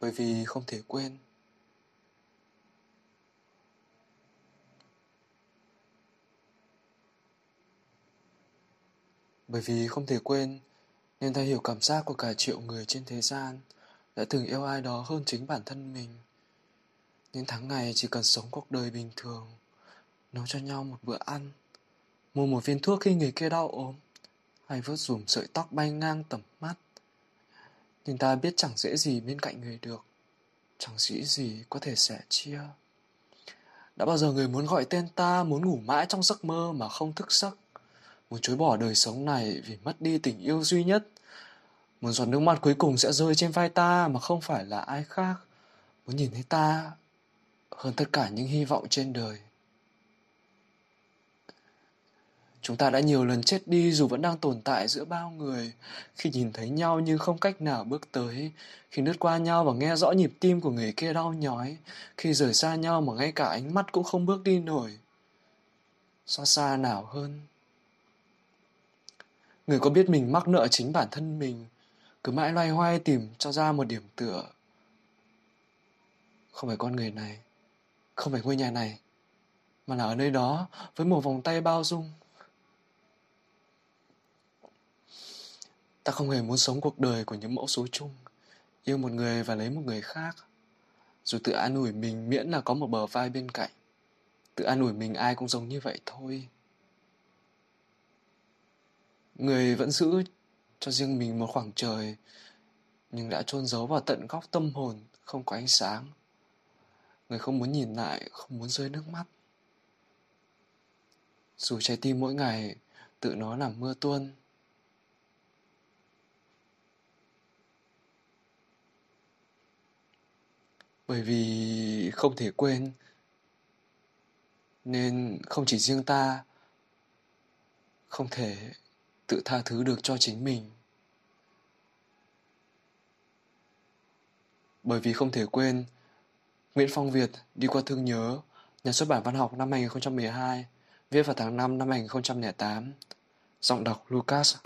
bởi vì không thể quên. Bởi vì không thể quên, nên ta hiểu cảm giác của cả triệu người trên thế gian đã từng yêu ai đó hơn chính bản thân mình. Nên tháng ngày chỉ cần sống cuộc đời bình thường, nấu cho nhau một bữa ăn, mua một viên thuốc khi người kia đau ốm, hay vớt dùm sợi tóc bay ngang tầm mắt nhưng ta biết chẳng dễ gì bên cạnh người được. Chẳng dễ gì có thể sẻ chia. Đã bao giờ người muốn gọi tên ta, muốn ngủ mãi trong giấc mơ mà không thức giấc? Muốn chối bỏ đời sống này vì mất đi tình yêu duy nhất? Muốn giọt nước mắt cuối cùng sẽ rơi trên vai ta mà không phải là ai khác? Muốn nhìn thấy ta hơn tất cả những hy vọng trên đời. Chúng ta đã nhiều lần chết đi dù vẫn đang tồn tại giữa bao người. Khi nhìn thấy nhau nhưng không cách nào bước tới, khi lướt qua nhau và nghe rõ nhịp tim của người kia đau nhói, khi rời xa nhau mà ngay cả ánh mắt cũng không bước đi nổi. Xót xa nào hơn? Người có biết mình mắc nợ chính bản thân mình, cứ mãi loay hoay tìm cho ra một điểm tựa. Không phải con người này, không phải ngôi nhà này, mà là ở nơi đó với một vòng tay bao dung. Ta không hề muốn sống cuộc đời của những mẫu số chung, yêu một người và lấy một người khác. Dù tự an ủi mình miễn là có một bờ vai bên cạnh, tự an ủi mình ai cũng giống như vậy thôi. Người vẫn giữ cho riêng mình một khoảng trời, nhưng đã chôn giấu vào tận góc tâm hồn, không có ánh sáng. Người không muốn nhìn lại, không muốn rơi nước mắt. Dù trái tim mỗi ngày tự nó làm mưa tuôn bởi vì không thể quên, nên không chỉ riêng ta không thể tự tha thứ được cho chính mình. Bởi vì không thể quên, Nguyễn Phong Việt đi qua thương nhớ, nhà xuất bản văn học năm 2012 viết vào tháng 5 năm 2008 giọng đọc Lucas.